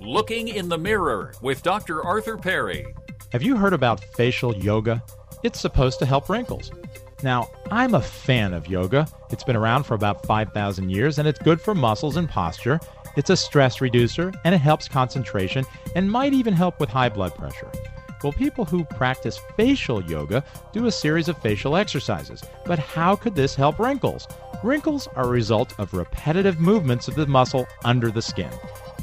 Looking in the Mirror with Dr. Arthur Perry. Have you heard about facial yoga? It's supposed to help wrinkles. Now, I'm a fan of yoga. It's been around for about 5,000 years and it's good for muscles and posture. It's a stress reducer and it helps concentration and might even help with high blood pressure. Well, people who practice facial yoga do a series of facial exercises. But how could this help wrinkles? Wrinkles are a result of repetitive movements of the muscle under the skin.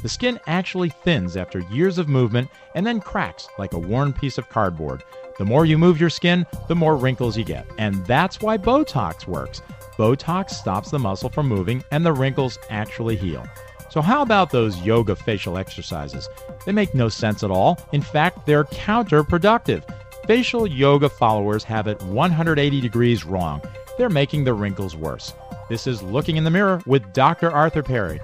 The skin actually thins after years of movement and then cracks like a worn piece of cardboard. The more you move your skin, the more wrinkles you get. And that's why Botox works. Botox stops the muscle from moving and the wrinkles actually heal. So, how about those yoga facial exercises? They make no sense at all. In fact, they're counterproductive. Facial yoga followers have it 180 degrees wrong. They're making the wrinkles worse. This is Looking in the Mirror with Dr. Arthur Perry.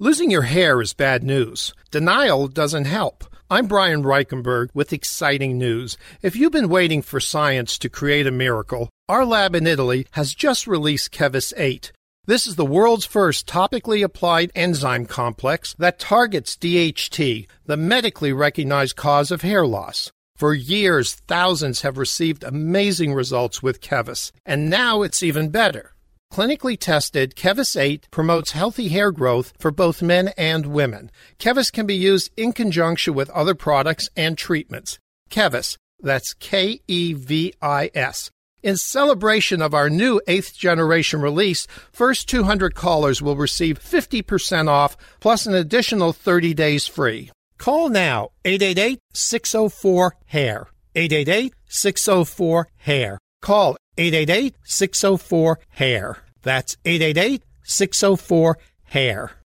Losing your hair is bad news. Denial doesn't help. I'm Brian Reichenberg with exciting news. If you've been waiting for science to create a miracle, our lab in Italy has just released Kevis 8. This is the world's first topically applied enzyme complex that targets DHT, the medically recognized cause of hair loss. For years, thousands have received amazing results with Kevis, and now it's even better. Clinically tested, Kevis 8 promotes healthy hair growth for both men and women. Kevis can be used in conjunction with other products and treatments. Kevis, that's K E V I S. In celebration of our new 8th generation release, first 200 callers will receive 50% off plus an additional 30 days free. Call now 888 604 HAIR. 888 604 HAIR. Call 888 604 HAIR. That's 888 604 HAIR.